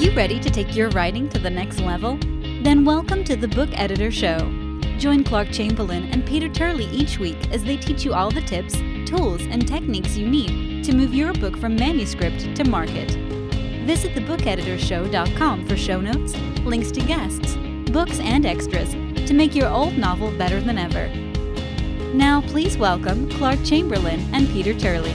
you ready to take your writing to the next level? Then welcome to the Book Editor Show. Join Clark Chamberlain and Peter Turley each week as they teach you all the tips, tools, and techniques you need to move your book from manuscript to market. Visit thebookeditorshow.com for show notes, links to guests, books, and extras to make your old novel better than ever. Now, please welcome Clark Chamberlain and Peter Turley.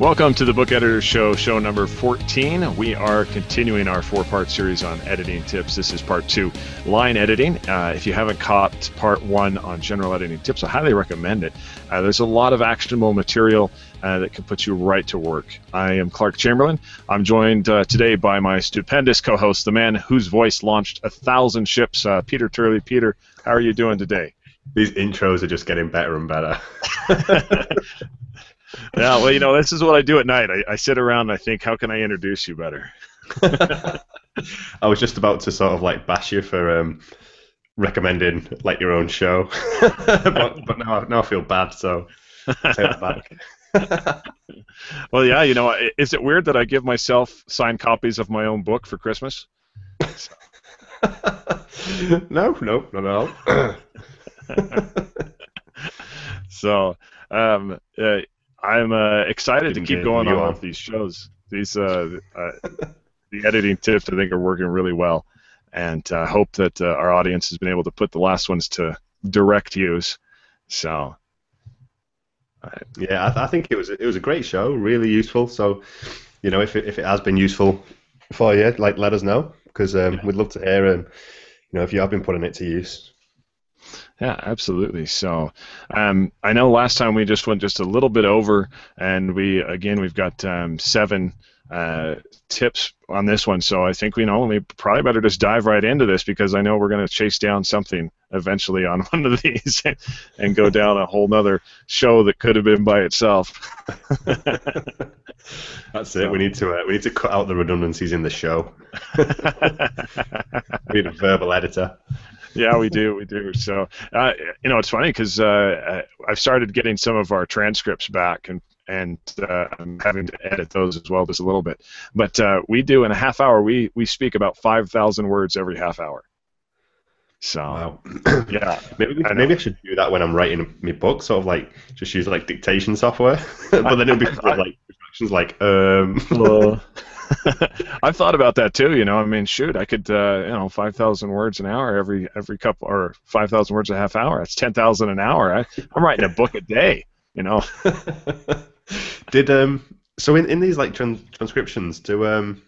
Welcome to the Book Editor Show, show number 14. We are continuing our four part series on editing tips. This is part two, line editing. Uh, if you haven't caught part one on general editing tips, I highly recommend it. Uh, there's a lot of actionable material uh, that can put you right to work. I am Clark Chamberlain. I'm joined uh, today by my stupendous co host, the man whose voice launched a thousand ships, uh, Peter Turley. Peter, how are you doing today? These intros are just getting better and better. yeah, well, you know, this is what I do at night. I, I sit around and I think, how can I introduce you better? I was just about to sort of like bash you for um, recommending like your own show, but, but now, I, now I feel bad, so take that back. well, yeah, you know, is it weird that I give myself signed copies of my own book for Christmas? no, no, not at all. so, um, uh, I'm uh, excited to keep going on with these shows. These uh, uh, the editing tips I think are working really well, and I uh, hope that uh, our audience has been able to put the last ones to direct use. So. Yeah, I, th- I, think it was it was a great show, really useful. So, you know, if it, if it has been useful for you, like let us know because um, yeah. we'd love to hear and um, you know if you have been putting it to use. Yeah, absolutely. So, um, I know last time we just went just a little bit over, and we again we've got um, seven uh, tips on this one. So I think we know we probably better just dive right into this because I know we're going to chase down something eventually on one of these and go down a whole nother show that could have been by itself. That's it. We need to uh, we need to cut out the redundancies in the show. we need a verbal editor yeah, we do, we do. So, uh, you know, it's funny because uh, I've started getting some of our transcripts back, and and uh, I'm having to edit those as well just a little bit. But uh, we do in a half hour. We we speak about five thousand words every half hour. So wow. yeah, maybe I maybe I should do that when I'm writing my book. Sort of like just use like dictation software, but then it'll be like instructions like um. I've thought about that too. You know, I mean, shoot, I could, uh, you know, five thousand words an hour every every couple, or five thousand words a half hour. That's ten thousand an hour. I, I'm writing a book a day. You know. Did um so in, in these like trans- transcriptions do um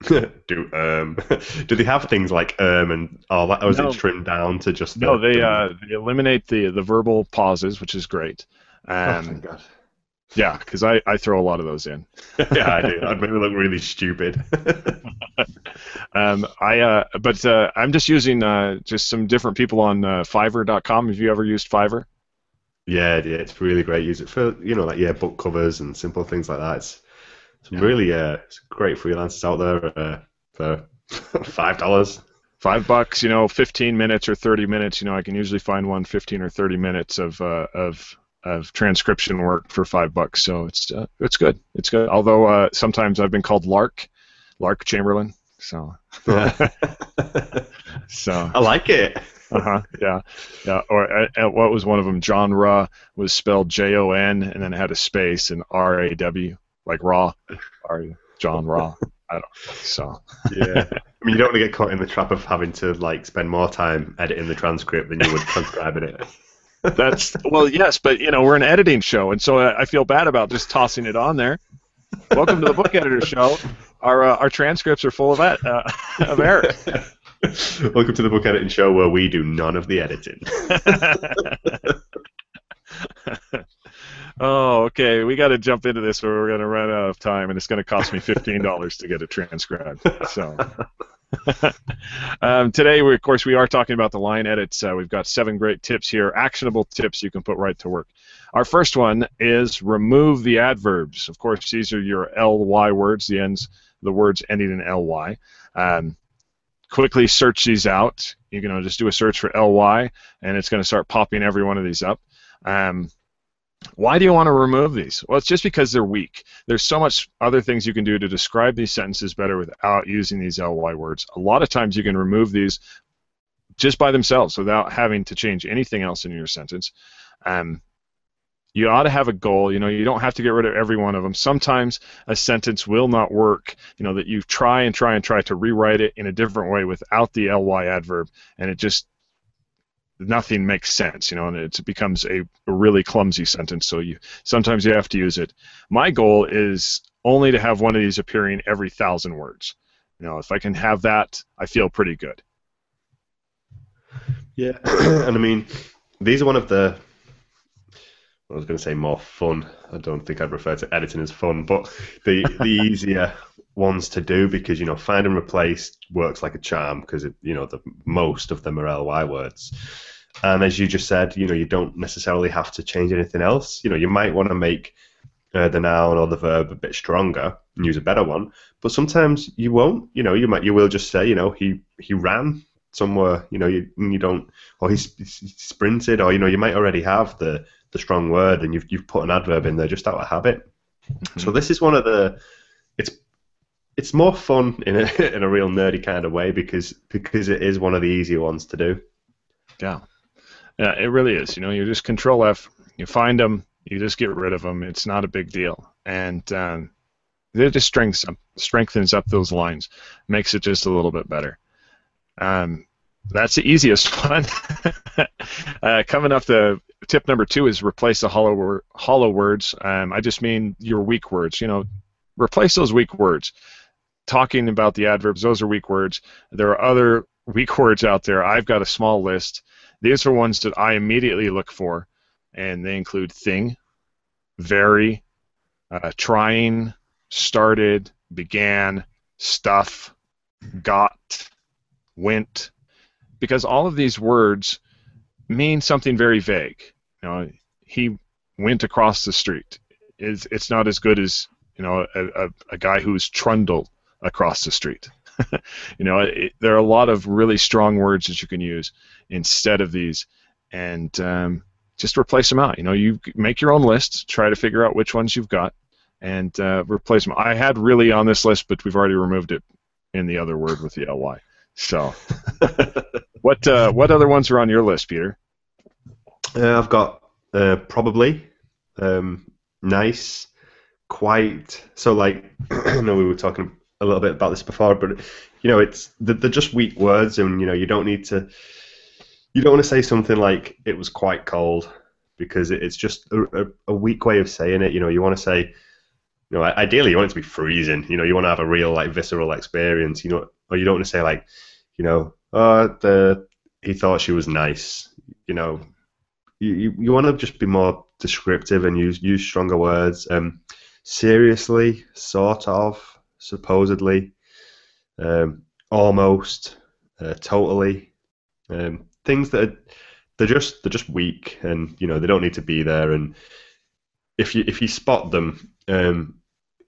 do um do they have things like um and all that or is no. it trimmed down to just no they uh they eliminate the the verbal pauses which is great oh, um oh, yeah, because I, I throw a lot of those in. yeah, I do. I'd make me look really stupid. um, I uh, but uh, I'm just using uh, just some different people on uh, Fiverr.com. Have you ever used Fiverr? Yeah, yeah, it's really great. Use it for you know like yeah book covers and simple things like that. It's, it's yeah. really uh, it's great freelancers out there uh, for five dollars. Five bucks, you know, 15 minutes or 30 minutes. You know, I can usually find one 15 or 30 minutes of uh, of of transcription work for five bucks. So it's uh, it's good. It's good. Although uh, sometimes I've been called Lark, Lark Chamberlain. So so I like it. uh huh. Yeah. Yeah. Or uh, uh, what was one of them? John Raw was spelled J O N and then had a space and R A W like raw. Are John Raw? I don't. Know. So yeah. I mean, you don't want to get caught in the trap of having to like spend more time editing the transcript than you would transcribing it. That's well, yes, but you know we're an editing show, and so I, I feel bad about just tossing it on there. Welcome to the Book Editor Show. Our uh, our transcripts are full of that uh, of errors. Welcome to the Book Editing Show, where we do none of the editing. oh, okay. We got to jump into this, or we're going to run out of time, and it's going to cost me fifteen dollars to get it transcribed. So. um, today, we, of course, we are talking about the line edits. Uh, we've got seven great tips here, actionable tips you can put right to work. Our first one is remove the adverbs. Of course, these are your ly words, the ends, the words ending in ly. Um, quickly search these out. You can just do a search for ly, and it's going to start popping every one of these up. Um, why do you want to remove these? Well, it's just because they're weak. There's so much other things you can do to describe these sentences better without using these ly words. A lot of times you can remove these just by themselves without having to change anything else in your sentence. Um, you ought to have a goal. You know, you don't have to get rid of every one of them. Sometimes a sentence will not work. You know that you try and try and try to rewrite it in a different way without the ly adverb, and it just nothing makes sense, you know, and it becomes a, a, really clumsy sentence. So you sometimes you have to use it. My goal is only to have one of these appearing every thousand words. You know, if I can have that, I feel pretty good. Yeah, and I mean, these are one of the. I was going to say more fun. I don't think I'd refer to editing as fun, but the the easier ones to do because you know find and replace works like a charm because you know the most of them are ly words. And as you just said you know you don't necessarily have to change anything else. You know you might want to make uh, the noun or the verb a bit stronger and use a better one but sometimes you won't. You know you might you will just say you know he he ran somewhere you know you you don't or he's, he's sprinted or you know you might already have the the strong word and you've you've put an adverb in there just out of habit. Mm-hmm. so this is one of the it's it's more fun in a in a real nerdy kind of way because because it is one of the easier ones to do. Yeah, yeah, it really is. You know, you just Control F, you find them, you just get rid of them. It's not a big deal, and um, it just strengthens up, strengthens up those lines, makes it just a little bit better. Um, that's the easiest one. uh, coming up, the tip number two is replace the hollow wor- hollow words. Um, I just mean your weak words. You know, replace those weak words talking about the adverbs, those are weak words. There are other weak words out there. I've got a small list. These are ones that I immediately look for, and they include thing, very, uh, trying, started, began, stuff, got, went, because all of these words mean something very vague. You know, he went across the street. It's, it's not as good as you know a, a, a guy who's trundled across the street. you know, it, there are a lot of really strong words that you can use instead of these, and um, just replace them out. You know, you make your own list, try to figure out which ones you've got, and uh, replace them. I had really on this list, but we've already removed it in the other word with the ly. So, what uh, what other ones are on your list, Peter? Uh, I've got uh, probably, um, nice, quite. So, like, I know we were talking a little bit about this before, but you know, it's they're just weak words, and you know, you don't need to. You don't want to say something like "it was quite cold" because it's just a, a, weak way of saying it. You know, you want to say, you know, ideally you want it to be freezing. You know, you want to have a real like visceral experience. You know, or you don't want to say like, you know, oh, the he thought she was nice. You know, you, you want to just be more descriptive and use use stronger words. Um, seriously, sort of supposedly, um, almost, uh, totally, um, things that are, they're just they're just weak, and you know they don't need to be there. And if you if you spot them, um,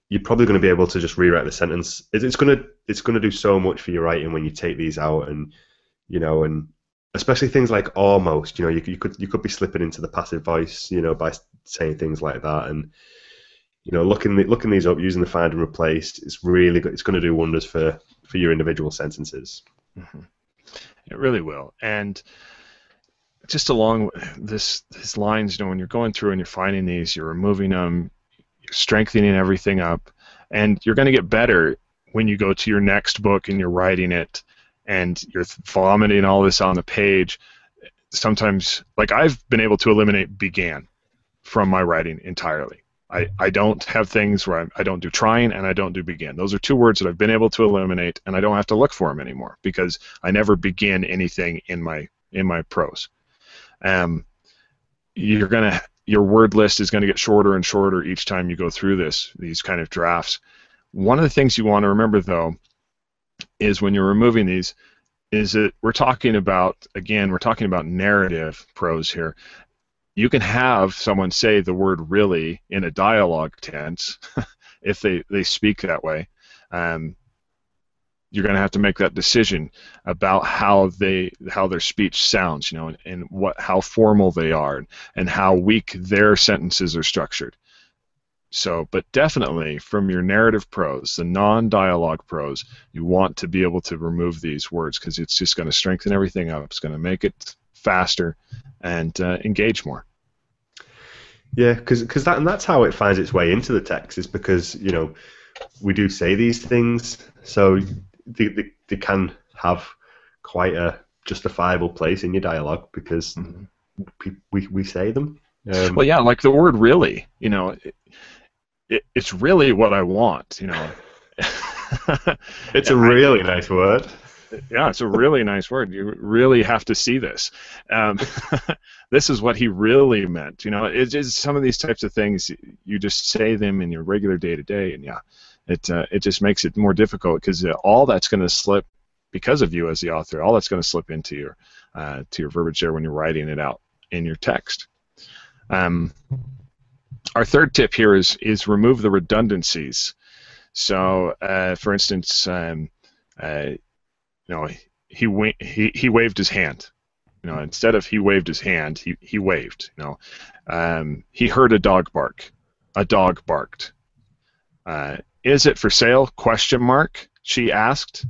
you're probably going to be able to just rewrite the sentence. It's going to it's to do so much for your writing when you take these out, and you know, and especially things like almost. You know, you, you could you could be slipping into the passive voice, you know, by saying things like that, and you know, looking looking these up using the find and replace, it's really good. It's going to do wonders for for your individual sentences. Mm-hmm. It really will, and just along this these lines, you know, when you're going through and you're finding these, you're removing them, you're strengthening everything up, and you're going to get better when you go to your next book and you're writing it, and you're vomiting all this on the page. Sometimes, like I've been able to eliminate began from my writing entirely I, I don't have things where I, I don't do trying and I don't do begin. Those are two words that I've been able to eliminate, and I don't have to look for them anymore because I never begin anything in my in my prose. Um, you're gonna your word list is going to get shorter and shorter each time you go through this these kind of drafts. One of the things you want to remember though is when you're removing these is that we're talking about again we're talking about narrative prose here you can have someone say the word really in a dialogue tense if they, they speak that way. Um, you're going to have to make that decision about how they how their speech sounds, you know, and, and what how formal they are, and how weak their sentences are structured. So, but definitely from your narrative prose, the non-dialogue prose, you want to be able to remove these words because it's just going to strengthen everything up. It's going to make it faster and uh, engage more. Yeah, because that and that's how it finds its way into the text is because you know we do say these things, so they, they, they can have quite a justifiable place in your dialogue because mm-hmm. we, we we say them. Um, well, yeah, like the word "really," you know, it, it, it's really what I want, you know. it's a really nice word yeah, it's a really nice word. You really have to see this. Um, this is what he really meant. You know, it's some of these types of things. You just say them in your regular day to day, and yeah, it uh, it just makes it more difficult because uh, all that's going to slip because of you as the author. All that's going to slip into your uh, to your verbiage there when you're writing it out in your text. Um, our third tip here is is remove the redundancies. So, uh, for instance, um, uh, you know, he he he waved his hand. You know, instead of he waved his hand, he he waved. You know, um, he heard a dog bark. A dog barked. Uh, is it for sale? Question mark. She asked.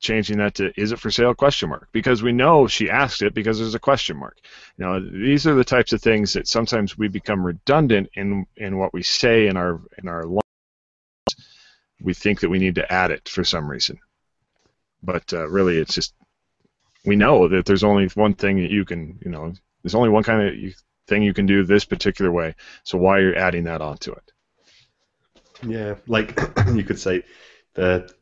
Changing that to is it for sale? Question mark. Because we know she asked it because there's a question mark. You know, these are the types of things that sometimes we become redundant in in what we say in our in our lines. We think that we need to add it for some reason but uh, really it's just we know that there's only one thing that you can you know there's only one kind of thing you can do this particular way. So why are you adding that onto it? Yeah like you could say the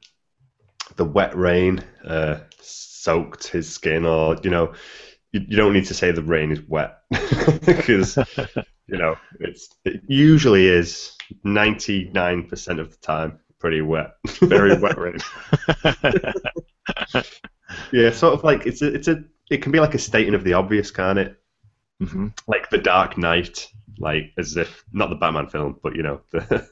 the wet rain uh, soaked his skin or you know you, you don't need to say the rain is wet because you know it's it usually is 99% of the time pretty wet. Very wet rain. yeah, sort of like it's a, it's a it can be like a statement of the obvious, can't it? Mm-hmm. Like the Dark Knight, like as if not the Batman film, but you know the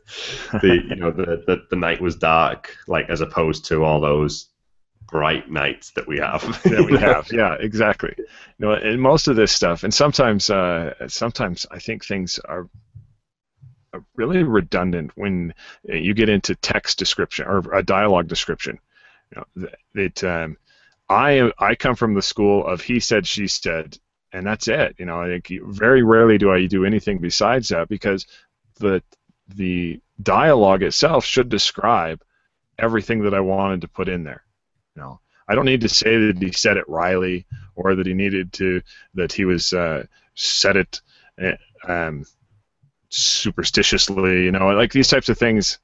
the you know the, the the night was dark, like as opposed to all those bright nights that we have. that we have, yeah, exactly. You know, and most of this stuff, and sometimes, uh, sometimes I think things are really redundant when you get into text description or a dialogue description. You know, that um, I I come from the school of he said she said, and that's it. You know, I think very rarely do I do anything besides that because the the dialogue itself should describe everything that I wanted to put in there. You know, I don't need to say that he said it wryly or that he needed to that he was uh, said it. Eh, um, superstitiously, you know, like these types of things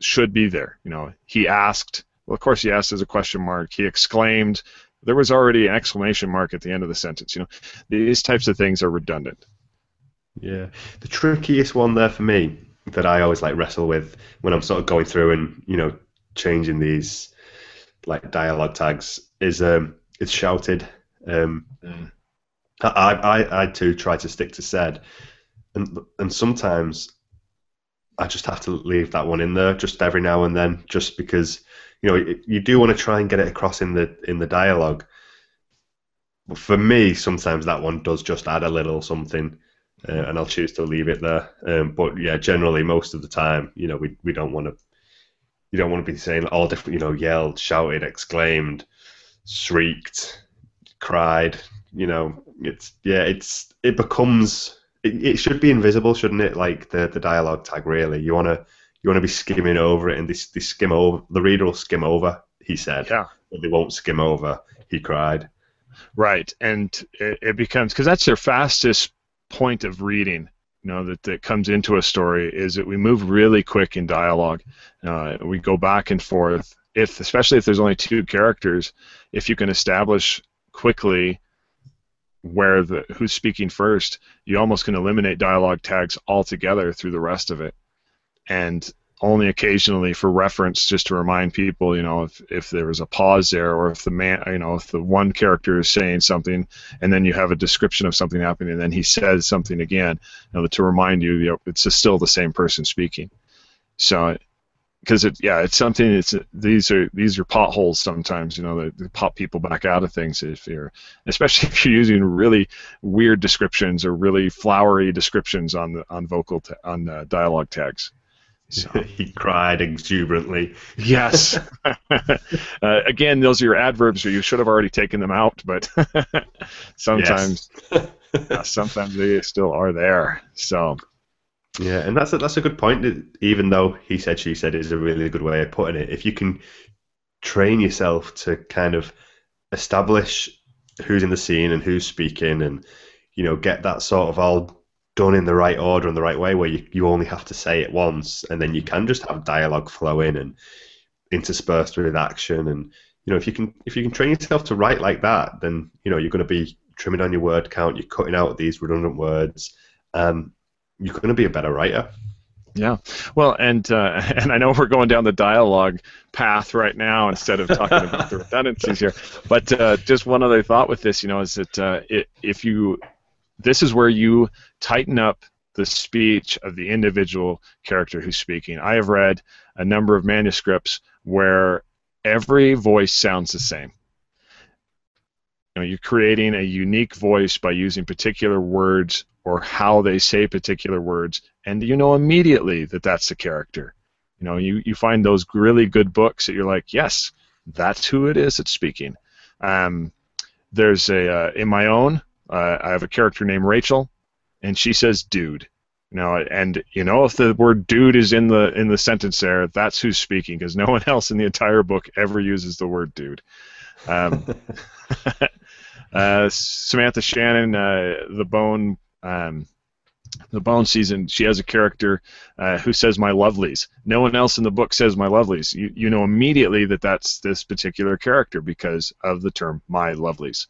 should be there. You know, he asked. Well, of course, he asked as a question mark. He exclaimed. There was already an exclamation mark at the end of the sentence. You know, these types of things are redundant. Yeah, the trickiest one there for me that I always like wrestle with when I'm sort of going through and you know changing these like dialogue tags is um it's shouted. Um, mm. I, I I too try to stick to said, and and sometimes I just have to leave that one in there just every now and then, just because you know you do want to try and get it across in the in the dialogue. But for me, sometimes that one does just add a little something, uh, and I'll choose to leave it there. Um, but yeah, generally, most of the time, you know, we we don't want to. You don't want to be saying all different, you know, yelled, shouted, exclaimed, shrieked, cried. You know, it's yeah, it's it becomes it, it should be invisible, shouldn't it? Like the the dialogue tag, really. You wanna you wanna be skimming over it, and they, they skim over. The reader will skim over. He said, yeah, but they won't skim over. He cried. Right, and it, it becomes because that's their fastest point of reading you know that, that comes into a story is that we move really quick in dialogue uh, we go back and forth if especially if there's only two characters if you can establish quickly where the who's speaking first, you almost can eliminate dialogue tags altogether through the rest of it. And only occasionally for reference just to remind people, you know, if, if there was a pause there or if the man, you know, if the one character is saying something and then you have a description of something happening and then he says something again, you know, to remind you, you know, it's still the same person speaking. So because it yeah it's something it's these are these are potholes sometimes you know they, they, pop people back out of things if you're especially if you're using really weird descriptions or really flowery descriptions on the on vocal ta- on uh, dialogue tags. So. he cried exuberantly. Yes. Uh, again those are your adverbs or you should have already taken them out but sometimes yeah, sometimes they still are there. So yeah, and that's a, that's a good point. Even though he said she said is a really good way of putting it. If you can train yourself to kind of establish who's in the scene and who's speaking, and you know get that sort of all done in the right order and the right way, where you, you only have to say it once, and then you can just have dialogue flow in and interspersed with action. And you know if you can if you can train yourself to write like that, then you know you're going to be trimming on your word count. You're cutting out these redundant words. Um, you're going to be a better writer. Yeah, well, and uh, and I know we're going down the dialogue path right now instead of talking about the redundancies here. But uh, just one other thought with this, you know, is that uh, it, if you, this is where you tighten up the speech of the individual character who's speaking. I have read a number of manuscripts where every voice sounds the same. You know, you're creating a unique voice by using particular words or how they say particular words, and you know immediately that that's the character. You know, you, you find those really good books that you're like, yes, that's who it is that's speaking. Um, there's a uh, in my own, uh, I have a character named Rachel, and she says "dude." You know, and you know if the word "dude" is in the in the sentence there, that's who's speaking because no one else in the entire book ever uses the word "dude." Um, uh, Samantha Shannon, uh, the Bone um, the Bone season, she has a character uh, who says "my lovelies." No one else in the book says "my lovelies." You you know immediately that that's this particular character because of the term "my lovelies."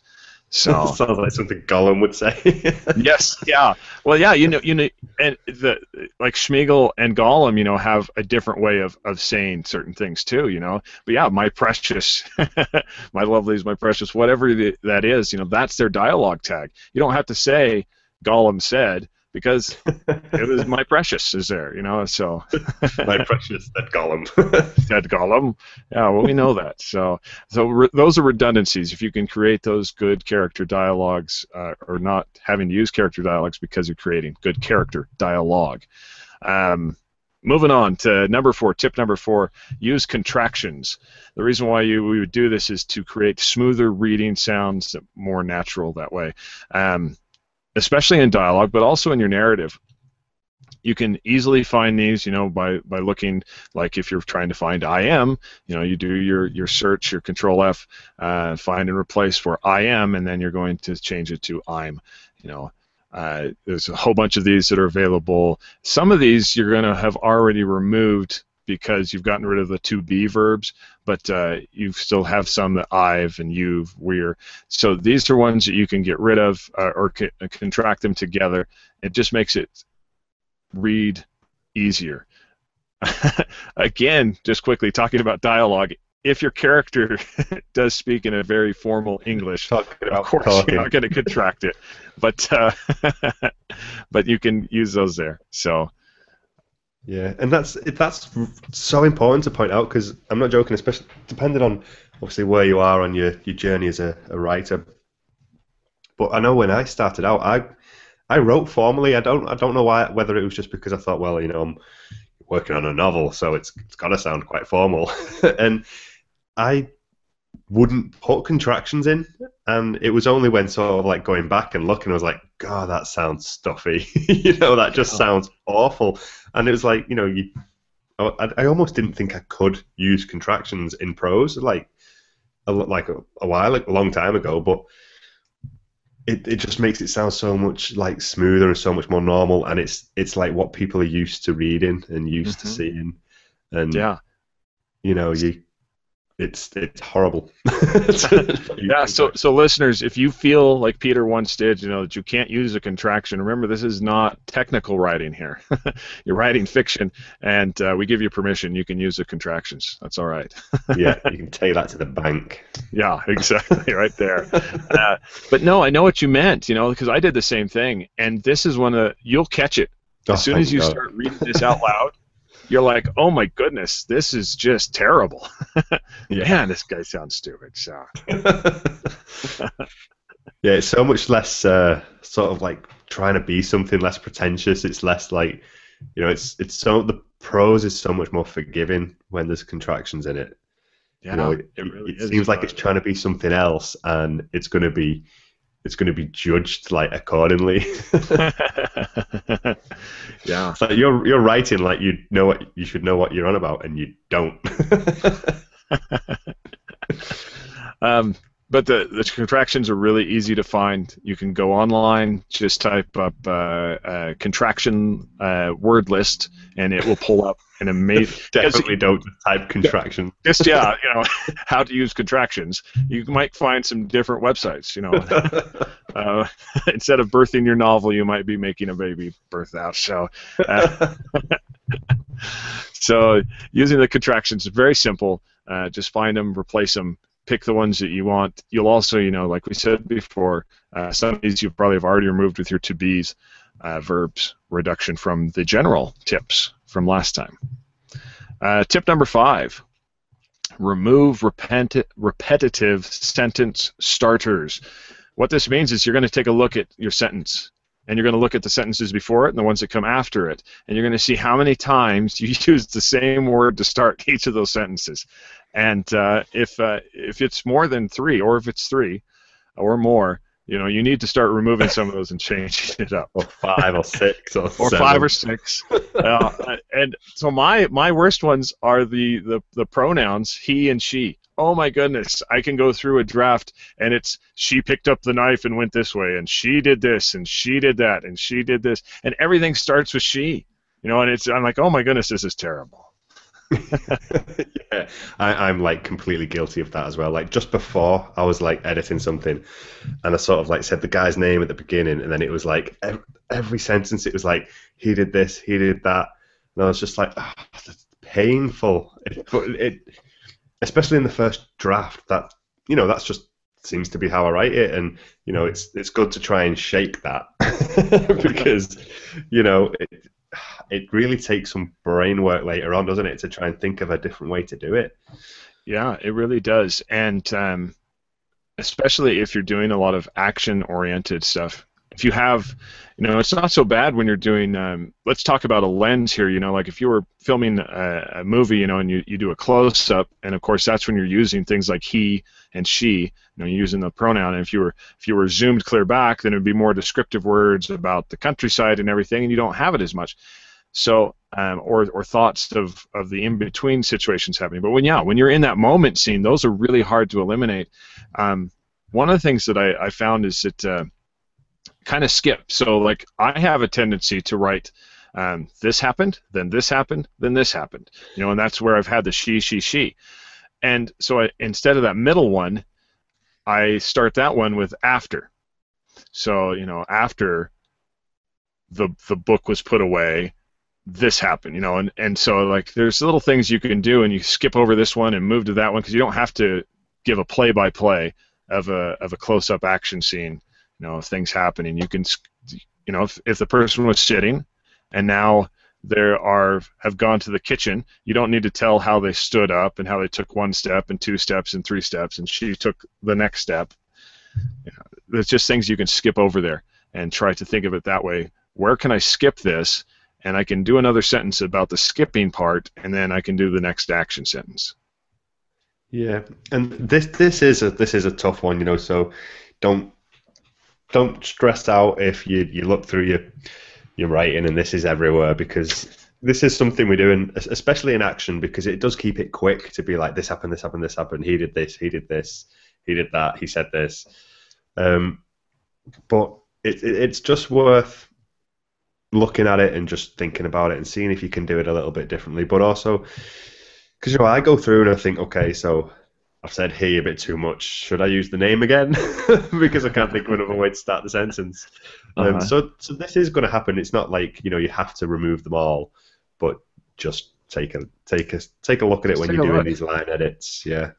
So sounds like something Gollum would say. yes, yeah. Well, yeah. You know, you know, and the like Smeagol and Gollum, you know, have a different way of, of saying certain things too. You know, but yeah, my precious, my lovelies, my precious, whatever the, that is, you know, that's their dialogue tag. You don't have to say Gollum said because it was my precious is there, you know. So my precious that Gollum said Gollum. Yeah, well we know that. So so re- those are redundancies. If you can create those good character dialogues, uh, or not having to use character dialogues because you're creating good character dialogue. Um, moving on to number four, tip number four, use contractions. The reason why you we would do this is to create smoother reading sounds, more natural that way. Um, especially in dialogue, but also in your narrative. You can easily find these, you know, by, by looking like if you're trying to find I am, you know, you do your, your search, your Control F, uh, find and replace for I am, and then you're going to change it to I'm, you know. Uh, there's a whole bunch of these that are available. Some of these you're going to have already removed because you've gotten rid of the to be verbs, but uh, you still have some that I've and you've, we're. So these are ones that you can get rid of uh, or co- contract them together. It just makes it read easier. Again, just quickly talking about dialogue. If your character does speak in a very formal English, of course talking. you're not going to contract it, but uh, but you can use those there. So yeah, and that's that's so important to point out because I'm not joking, especially depending on obviously where you are on your, your journey as a, a writer. But I know when I started out, I I wrote formally. I don't I don't know why whether it was just because I thought, well, you know, I'm working on a novel, so it's it's got to sound quite formal, and I wouldn't put contractions in, and it was only when sort of like going back and looking, I was like, God, that sounds stuffy. you know, that just sounds awful. And it was like, you know, you, I, I almost didn't think I could use contractions in prose, like, a, like a, a while, like a long time ago, but. It, it just makes it sound so much like smoother and so much more normal, and it's it's like what people are used to reading and used mm-hmm. to seeing, and yeah, you know you it's it's horrible. yeah. So so listeners, if you feel like Peter once did, you know that you can't use a contraction. Remember, this is not technical writing here. You're writing fiction, and uh, we give you permission. You can use the contractions. That's all right. yeah, you can take that to the bank. Yeah, exactly, right there. Uh, but no, I know what you meant. You know, because I did the same thing, and this is one of you'll catch it as oh, soon as you God. start reading this out loud you're like, oh my goodness, this is just terrible. yeah, Man, this guy sounds stupid. So. yeah, it's so much less uh, sort of like trying to be something less pretentious. It's less like, you know, it's it's so the prose is so much more forgiving when there's contractions in it. Yeah, you know, it, it, really it seems like it's trying to be something else, and it's going to be it's going to be judged like accordingly. yeah, so you're you're writing like you know what you should know what you're on about, and you don't. um, but the, the contractions are really easy to find. You can go online, just type up uh, uh, contraction uh, word list, and it will pull up an amazing. Definitely don't type contraction. Just yeah, you know how to use contractions. You might find some different websites. You know, uh, instead of birthing your novel, you might be making a baby birth out. So. Uh, so using the contractions is very simple. Uh, just find them, replace them, pick the ones that you want. You'll also, you know, like we said before, uh, some of these you probably have already removed with your to be's uh, verbs reduction from the general tips from last time. Uh, tip number five remove repeti- repetitive sentence starters. What this means is you're going to take a look at your sentence and you're going to look at the sentences before it and the ones that come after it, and you're going to see how many times you use the same word to start each of those sentences. And uh, if uh, if it's more than three, or if it's three, or more, you know, you need to start removing some of those and changing it up. Or five, or six, or, or five or six. uh, and so my my worst ones are the, the the pronouns he and she. Oh my goodness, I can go through a draft and it's she picked up the knife and went this way, and she did this, and she did that, and she did this, and everything starts with she. You know, and it's I'm like, oh my goodness, this is terrible. yeah, I, am like completely guilty of that as well. Like just before, I was like editing something, and I sort of like said the guy's name at the beginning, and then it was like every, every sentence, it was like he did this, he did that, and I was just like, oh, that's painful. It, but it, especially in the first draft, that you know, that's just seems to be how I write it, and you know, it's it's good to try and shake that because you know. It, it really takes some brain work later on, doesn't it, to try and think of a different way to do it? Yeah, it really does, and um, especially if you're doing a lot of action-oriented stuff. If you have, you know, it's not so bad when you're doing. Um, let's talk about a lens here. You know, like if you were filming a, a movie, you know, and you, you do a close-up, and of course that's when you're using things like he and she. You know, you're using the pronoun. And if you were if you were zoomed clear back, then it'd be more descriptive words about the countryside and everything, and you don't have it as much. So, um, or or thoughts of of the in between situations happening. But when yeah, when you're in that moment scene, those are really hard to eliminate. Um, one of the things that I, I found is that uh, kind of skip. So like I have a tendency to write. Um, this happened, then this happened, then this happened. You know, and that's where I've had the she, she, she. And so I, instead of that middle one, I start that one with after. So you know, after the the book was put away, this happened, you know, and, and so like there's little things you can do, and you skip over this one and move to that one because you don't have to give a play-by-play of a of a close-up action scene, you know, of things happening. You can, you know, if, if the person was sitting, and now there are have gone to the kitchen, you don't need to tell how they stood up and how they took one step and two steps and three steps, and she took the next step. You know, there's just things you can skip over there and try to think of it that way. Where can I skip this? And I can do another sentence about the skipping part, and then I can do the next action sentence. Yeah, and this this is a this is a tough one, you know. So don't don't stress out if you you look through your your writing and this is everywhere because this is something we do, in, especially in action, because it does keep it quick to be like this happened, this happened, this happened. He did this, he did this, he did that, he said this. Um, but it, it, it's just worth looking at it and just thinking about it and seeing if you can do it a little bit differently. But also, because you know, I go through and I think, okay, so I've said he a bit too much. Should I use the name again? because I can't think of another way to start the sentence. Um, uh-huh. So, so this is going to happen. It's not like you know you have to remove them all, but just take a take a take a look at it when you're doing these line edits. Yeah.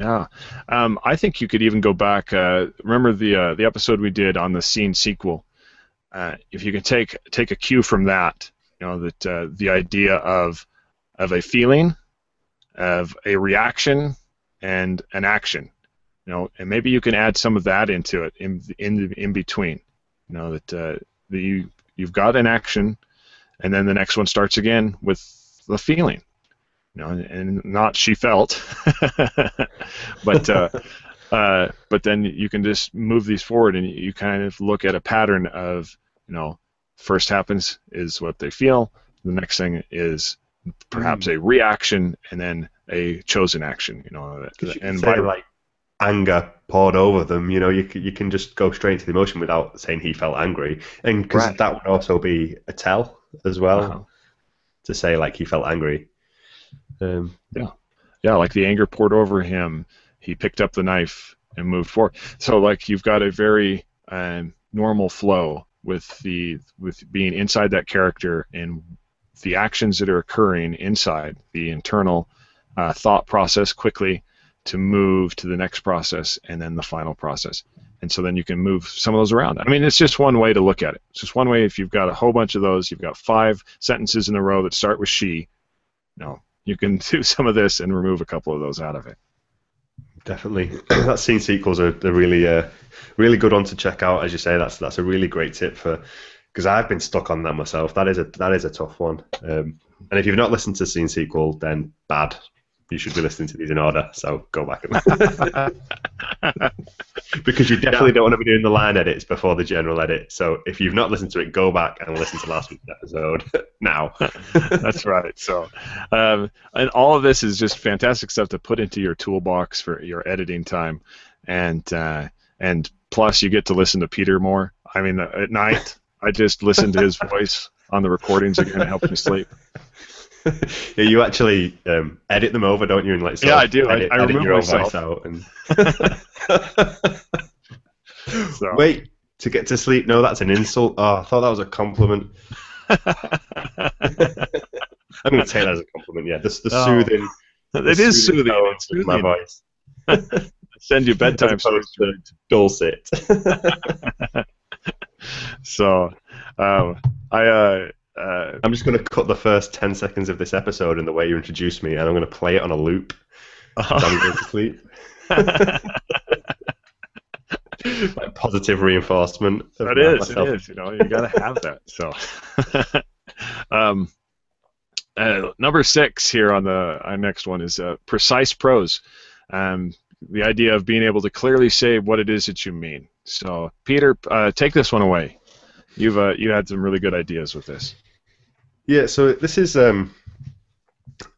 Yeah, um, I think you could even go back. Uh, remember the uh, the episode we did on the scene sequel uh, if you can take take a cue from that, you know that uh, the idea of of a feeling, of a reaction, and an action. You know, and maybe you can add some of that into it in in in between. You know that uh, that you you've got an action, and then the next one starts again with the feeling. You know, and, and not she felt, but uh, uh, but then you can just move these forward, and you kind of look at a pattern of you know, first happens is what they feel. The next thing is perhaps mm. a reaction, and then a chosen action. You know, you and by like anger poured over them. You know, you you can just go straight into the emotion without saying he felt angry, and because right. that would also be a tell as well uh-huh. to say like he felt angry. Um, yeah, yeah, like the anger poured over him. He picked up the knife and moved forward. So like you've got a very um, normal flow with the with being inside that character and the actions that are occurring inside the internal uh, thought process quickly to move to the next process and then the final process. And so then you can move some of those around. I mean, it's just one way to look at it. It's just one way. If you've got a whole bunch of those, you've got five sentences in a row that start with she. You know, you can do some of this and remove a couple of those out of it. Definitely, that scene sequels are, are really, uh, really good one to check out. As you say, that's that's a really great tip for because I've been stuck on that myself. That is a that is a tough one. Um, and if you've not listened to scene sequel, then bad you should be listening to these in order. So go back and because you definitely yeah. don't want to be doing the line edits before the general edit. So if you've not listened to it, go back and listen to last week's episode now. That's right. So, um, and all of this is just fantastic stuff to put into your toolbox for your editing time, and uh, and plus you get to listen to Peter more. I mean, at night I just listen to his voice on the recordings again. It help me sleep. yeah, you actually um, edit them over, don't you? And like, yeah, I do. Edit, I, I remove myself. out. And... so. Wait, to get to sleep? No, that's an insult. Oh, I thought that was a compliment. I'm going to take that as a compliment. Yeah, the, the oh. soothing. It is soothing. soothing. My voice. Send you bedtime stories. To dulcet. so, um, I. Uh, uh, I'm just going to cut the first 10 seconds of this episode in the way you introduced me, and I'm going to play it on a loop. Uh-huh. I'm going to sleep. like positive reinforcement. That is, myself. it is. You know, you got to have that. So, um, uh, number six here on the uh, next one is uh, precise prose. Um, the idea of being able to clearly say what it is that you mean. So, Peter, uh, take this one away. You've uh, you had some really good ideas with this. Yeah, so this is um,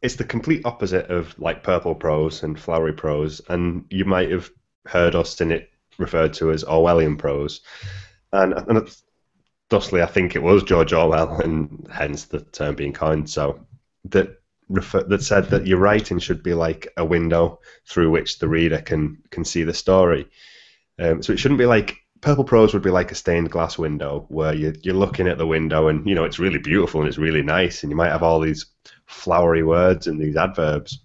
it's the complete opposite of like purple prose and flowery prose, and you might have heard us in it referred to as Orwellian prose, and, and thusly I think it was George Orwell, and hence the term being coined. So that refer, that said that your writing should be like a window through which the reader can can see the story. Um, so it shouldn't be like Purple Prose would be like a stained glass window where you, you're looking at the window and you know it's really beautiful and it's really nice and you might have all these flowery words and these adverbs,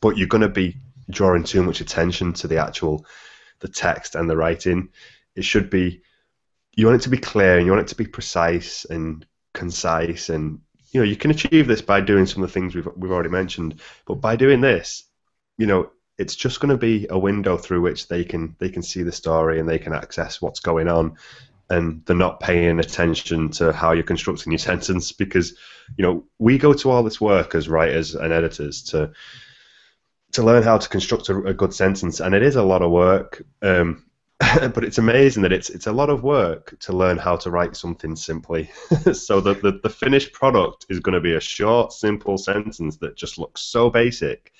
but you're going to be drawing too much attention to the actual the text and the writing. It should be you want it to be clear and you want it to be precise and concise and you know you can achieve this by doing some of the things we've we've already mentioned, but by doing this, you know it's just going to be a window through which they can they can see the story and they can access what's going on. And they're not paying attention to how you're constructing your sentence because you know we go to all this work as writers and editors to to learn how to construct a, a good sentence. And it is a lot of work um, but it's amazing that it's it's a lot of work to learn how to write something simply. So that the, the finished product is going to be a short simple sentence that just looks so basic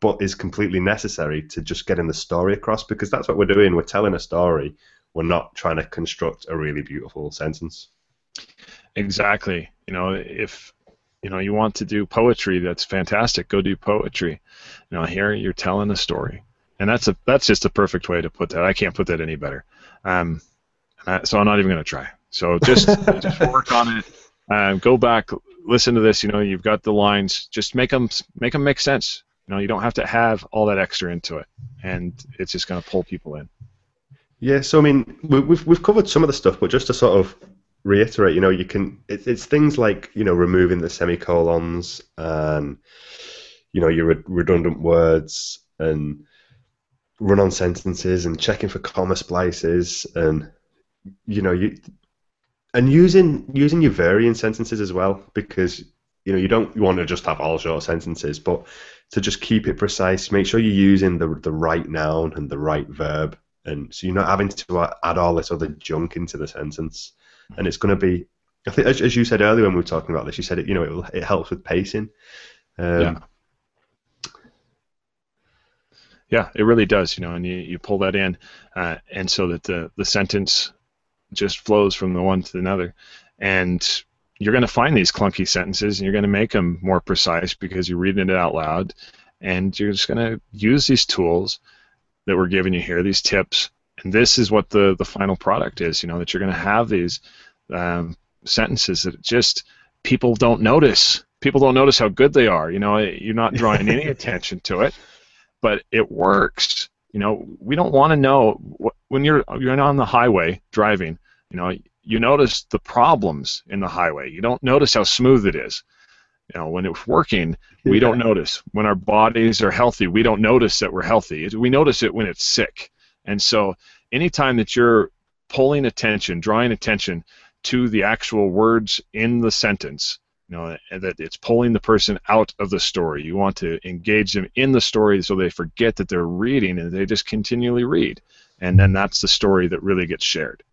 but is completely necessary to just getting the story across because that's what we're doing. We're telling a story. We're not trying to construct a really beautiful sentence. Exactly. You know, if you know you want to do poetry, that's fantastic. Go do poetry. You know, here you're telling a story, and that's a that's just a perfect way to put that. I can't put that any better. Um, I, so I'm not even going to try. So just just work on it. Um, go back, listen to this. You know, you've got the lines. Just make them make them make sense. You know, you don't have to have all that extra into it, and it's just going to pull people in. Yeah, so I mean, we've we've covered some of the stuff, but just to sort of reiterate, you know, you can. It, it's things like you know removing the semicolons and you know your re- redundant words and run-on sentences and checking for comma splices and you know you and using using your varying sentences as well because you know you don't want to just have all short sentences, but to just keep it precise, make sure you're using the the right noun and the right verb, and so you're not having to add all this other junk into the sentence. And it's going to be, I think, as, as you said earlier when we were talking about this, you said it. You know, it will, it helps with pacing. Um, yeah. Yeah, it really does. You know, and you, you pull that in, uh, and so that the the sentence just flows from the one to the another, and you're going to find these clunky sentences and you're going to make them more precise because you're reading it out loud. And you're just going to use these tools that we're giving you here these tips. And this is what the the final product is you know that you're going to have these um, sentences that just people don't notice. People don't notice how good they are you know you're not drawing any attention to it but it works. You know we don't want to know when you're you're on the highway driving you know you notice the problems in the highway. You don't notice how smooth it is. You know, when it's working, we yeah. don't notice. When our bodies are healthy, we don't notice that we're healthy. We notice it when it's sick. And so, anytime that you're pulling attention, drawing attention to the actual words in the sentence, you know, that it's pulling the person out of the story. You want to engage them in the story so they forget that they're reading and they just continually read. And then that's the story that really gets shared.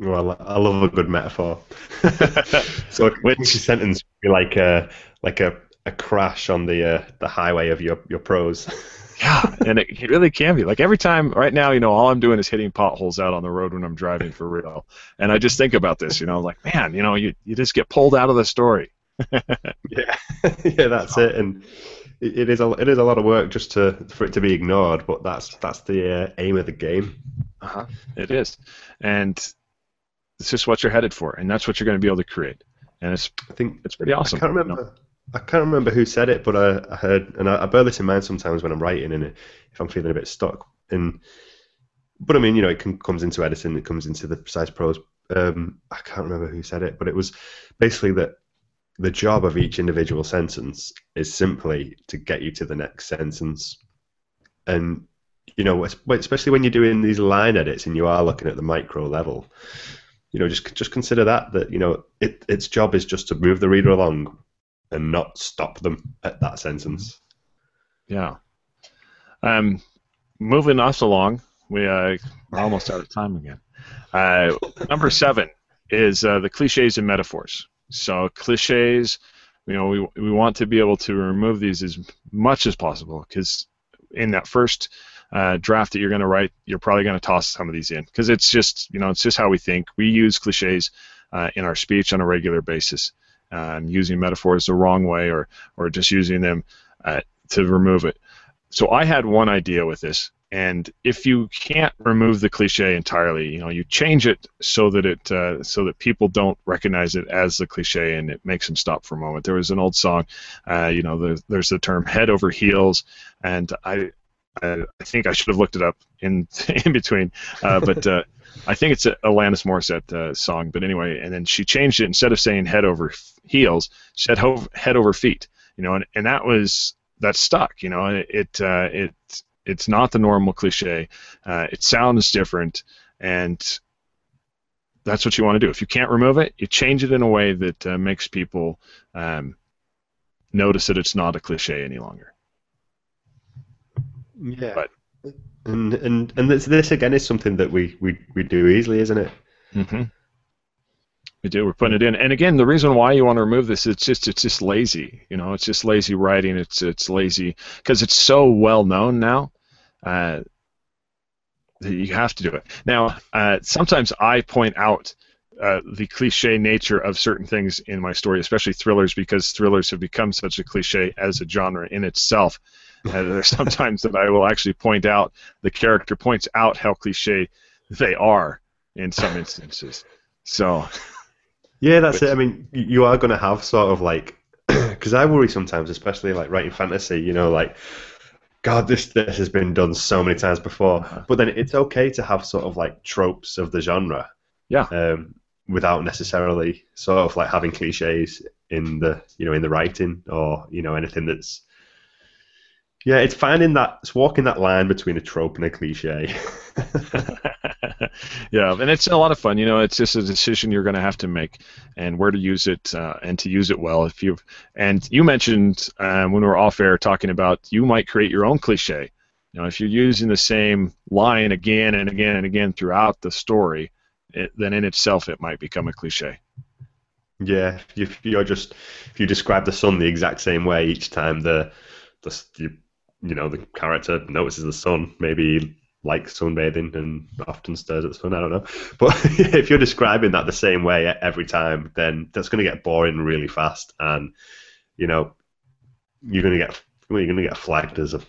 Well, I love a good metaphor. so a which sentence would be like a like a, a crash on the uh, the highway of your your prose. yeah, and it, it really can be. Like every time, right now, you know, all I'm doing is hitting potholes out on the road when I'm driving for real. And I just think about this, you know, like man, you know, you you just get pulled out of the story. yeah, yeah, that's it. And it, it is a it is a lot of work just to for it to be ignored, but that's that's the uh, aim of the game. Uh-huh. It is, and it's just what you're headed for, and that's what you're going to be able to create. And it's I think it's pretty awesome. I can't remember. You know? I can't remember who said it, but I, I heard, and I, I, bear this in mind sometimes when I'm writing, and if I'm feeling a bit stuck. And but I mean, you know, it can, comes into editing, it comes into the precise prose. Um, I can't remember who said it, but it was basically that the job of each individual sentence is simply to get you to the next sentence. And you know, especially when you're doing these line edits and you are looking at the micro level, you know, just just consider that that you know it, its job is just to move the reader along and not stop them at that sentence. Yeah. Um, moving us along, we uh, are almost out of time again. Uh, number seven is uh, the cliches and metaphors. So cliches, you know, we we want to be able to remove these as much as possible because in that first uh, draft that you're going to write, you're probably going to toss some of these in because it's just you know it's just how we think. We use cliches uh, in our speech on a regular basis, um, using metaphors the wrong way or or just using them uh, to remove it. So I had one idea with this, and if you can't remove the cliche entirely, you know, you change it so that it uh, so that people don't recognize it as the cliche, and it makes them stop for a moment. There was an old song, uh, you know, there's, there's the term "head over heels," and I I, I think I should have looked it up in in between, uh, but uh, I think it's a Alanis Morissette uh, song. But anyway, and then she changed it instead of saying head over heels, she said head over feet. You know, and, and that was that stuck. You know, it it, uh, it it's not the normal cliche. Uh, it sounds different, and that's what you want to do. If you can't remove it, you change it in a way that uh, makes people um, notice that it's not a cliche any longer. Yeah. But and and and this, this again is something that we, we, we do easily, isn't it? Mm-hmm. We do. We're putting it in, and again, the reason why you want to remove this, it's just it's just lazy. You know, it's just lazy writing. It's it's lazy because it's so well known now. Uh, that you have to do it. Now, uh, sometimes I point out uh, the cliche nature of certain things in my story, especially thrillers, because thrillers have become such a cliche as a genre in itself. Uh, there's sometimes that I will actually point out the character points out how cliche they are in some instances. So. Yeah, that's which, it. I mean, you are going to have sort of like, because I worry sometimes, especially like writing fantasy. You know, like, God, this this has been done so many times before. Uh-huh. But then it's okay to have sort of like tropes of the genre. Yeah. Um, without necessarily sort of like having cliches in the you know in the writing or you know anything that's yeah, it's finding that it's walking that line between a trope and a cliche. yeah, and it's a lot of fun. You know, it's just a decision you're going to have to make, and where to use it, uh, and to use it well. If you and you mentioned um, when we were off air talking about you might create your own cliche. You know, if you're using the same line again and again and again throughout the story, it, then in itself it might become a cliche. Yeah, if you're just if you describe the sun the exact same way each time the the you know the character notices the sun, maybe likes sunbathing and often stares at the sun. I don't know, but if you're describing that the same way every time, then that's going to get boring really fast, and you know you're going to get well, you're going to get flagged as a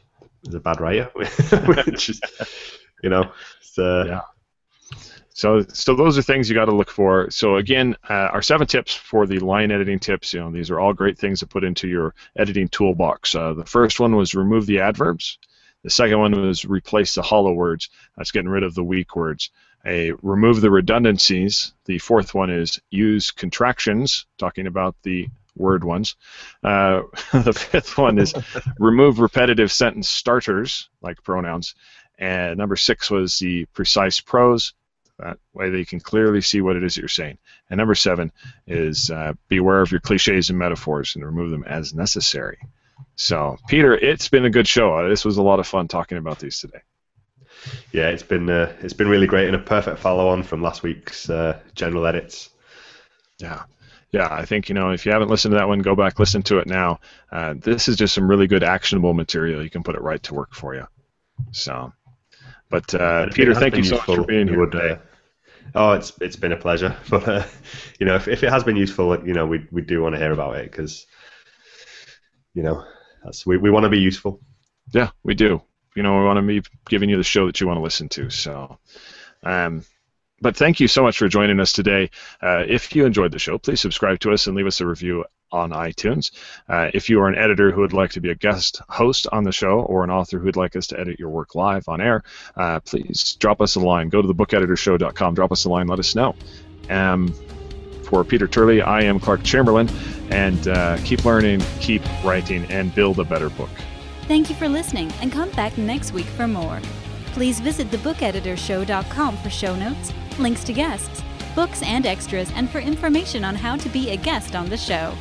as a bad writer, which is you know, uh, yeah. So, so those are things you got to look for. So again, uh, our seven tips for the line editing tips. You know, these are all great things to put into your editing toolbox. Uh, the first one was remove the adverbs. The second one was replace the hollow words. That's getting rid of the weak words. A remove the redundancies. The fourth one is use contractions, talking about the word ones. Uh, the fifth one is remove repetitive sentence starters, like pronouns. And number six was the precise prose. That way they can clearly see what it is that you're saying. And number seven is uh, beware of your cliches and metaphors and remove them as necessary. So, Peter, it's been a good show. This was a lot of fun talking about these today. Yeah, it's been uh, it's been really great and a perfect follow-on from last week's uh, general edits. Yeah, yeah. I think you know if you haven't listened to that one, go back listen to it now. Uh, this is just some really good actionable material. You can put it right to work for you. So, but uh, Peter, thank you so much for being here. Would, uh, Oh, it's it's been a pleasure. But uh, you know, if, if it has been useful, you know, we we do want to hear about it because you know, that's we we want to be useful. Yeah, we do. You know, we want to be giving you the show that you want to listen to. So, um, but thank you so much for joining us today. Uh, if you enjoyed the show, please subscribe to us and leave us a review on iTunes. Uh, if you are an editor who would like to be a guest host on the show or an author who would like us to edit your work live on air, uh, please drop us a line. Go to thebookeditorshow.com, drop us a line, let us know. Um, for Peter Turley, I am Clark Chamberlain, and uh, keep learning, keep writing, and build a better book. Thank you for listening, and come back next week for more. Please visit thebookeditorshow.com for show notes, links to guests, books and extras, and for information on how to be a guest on the show.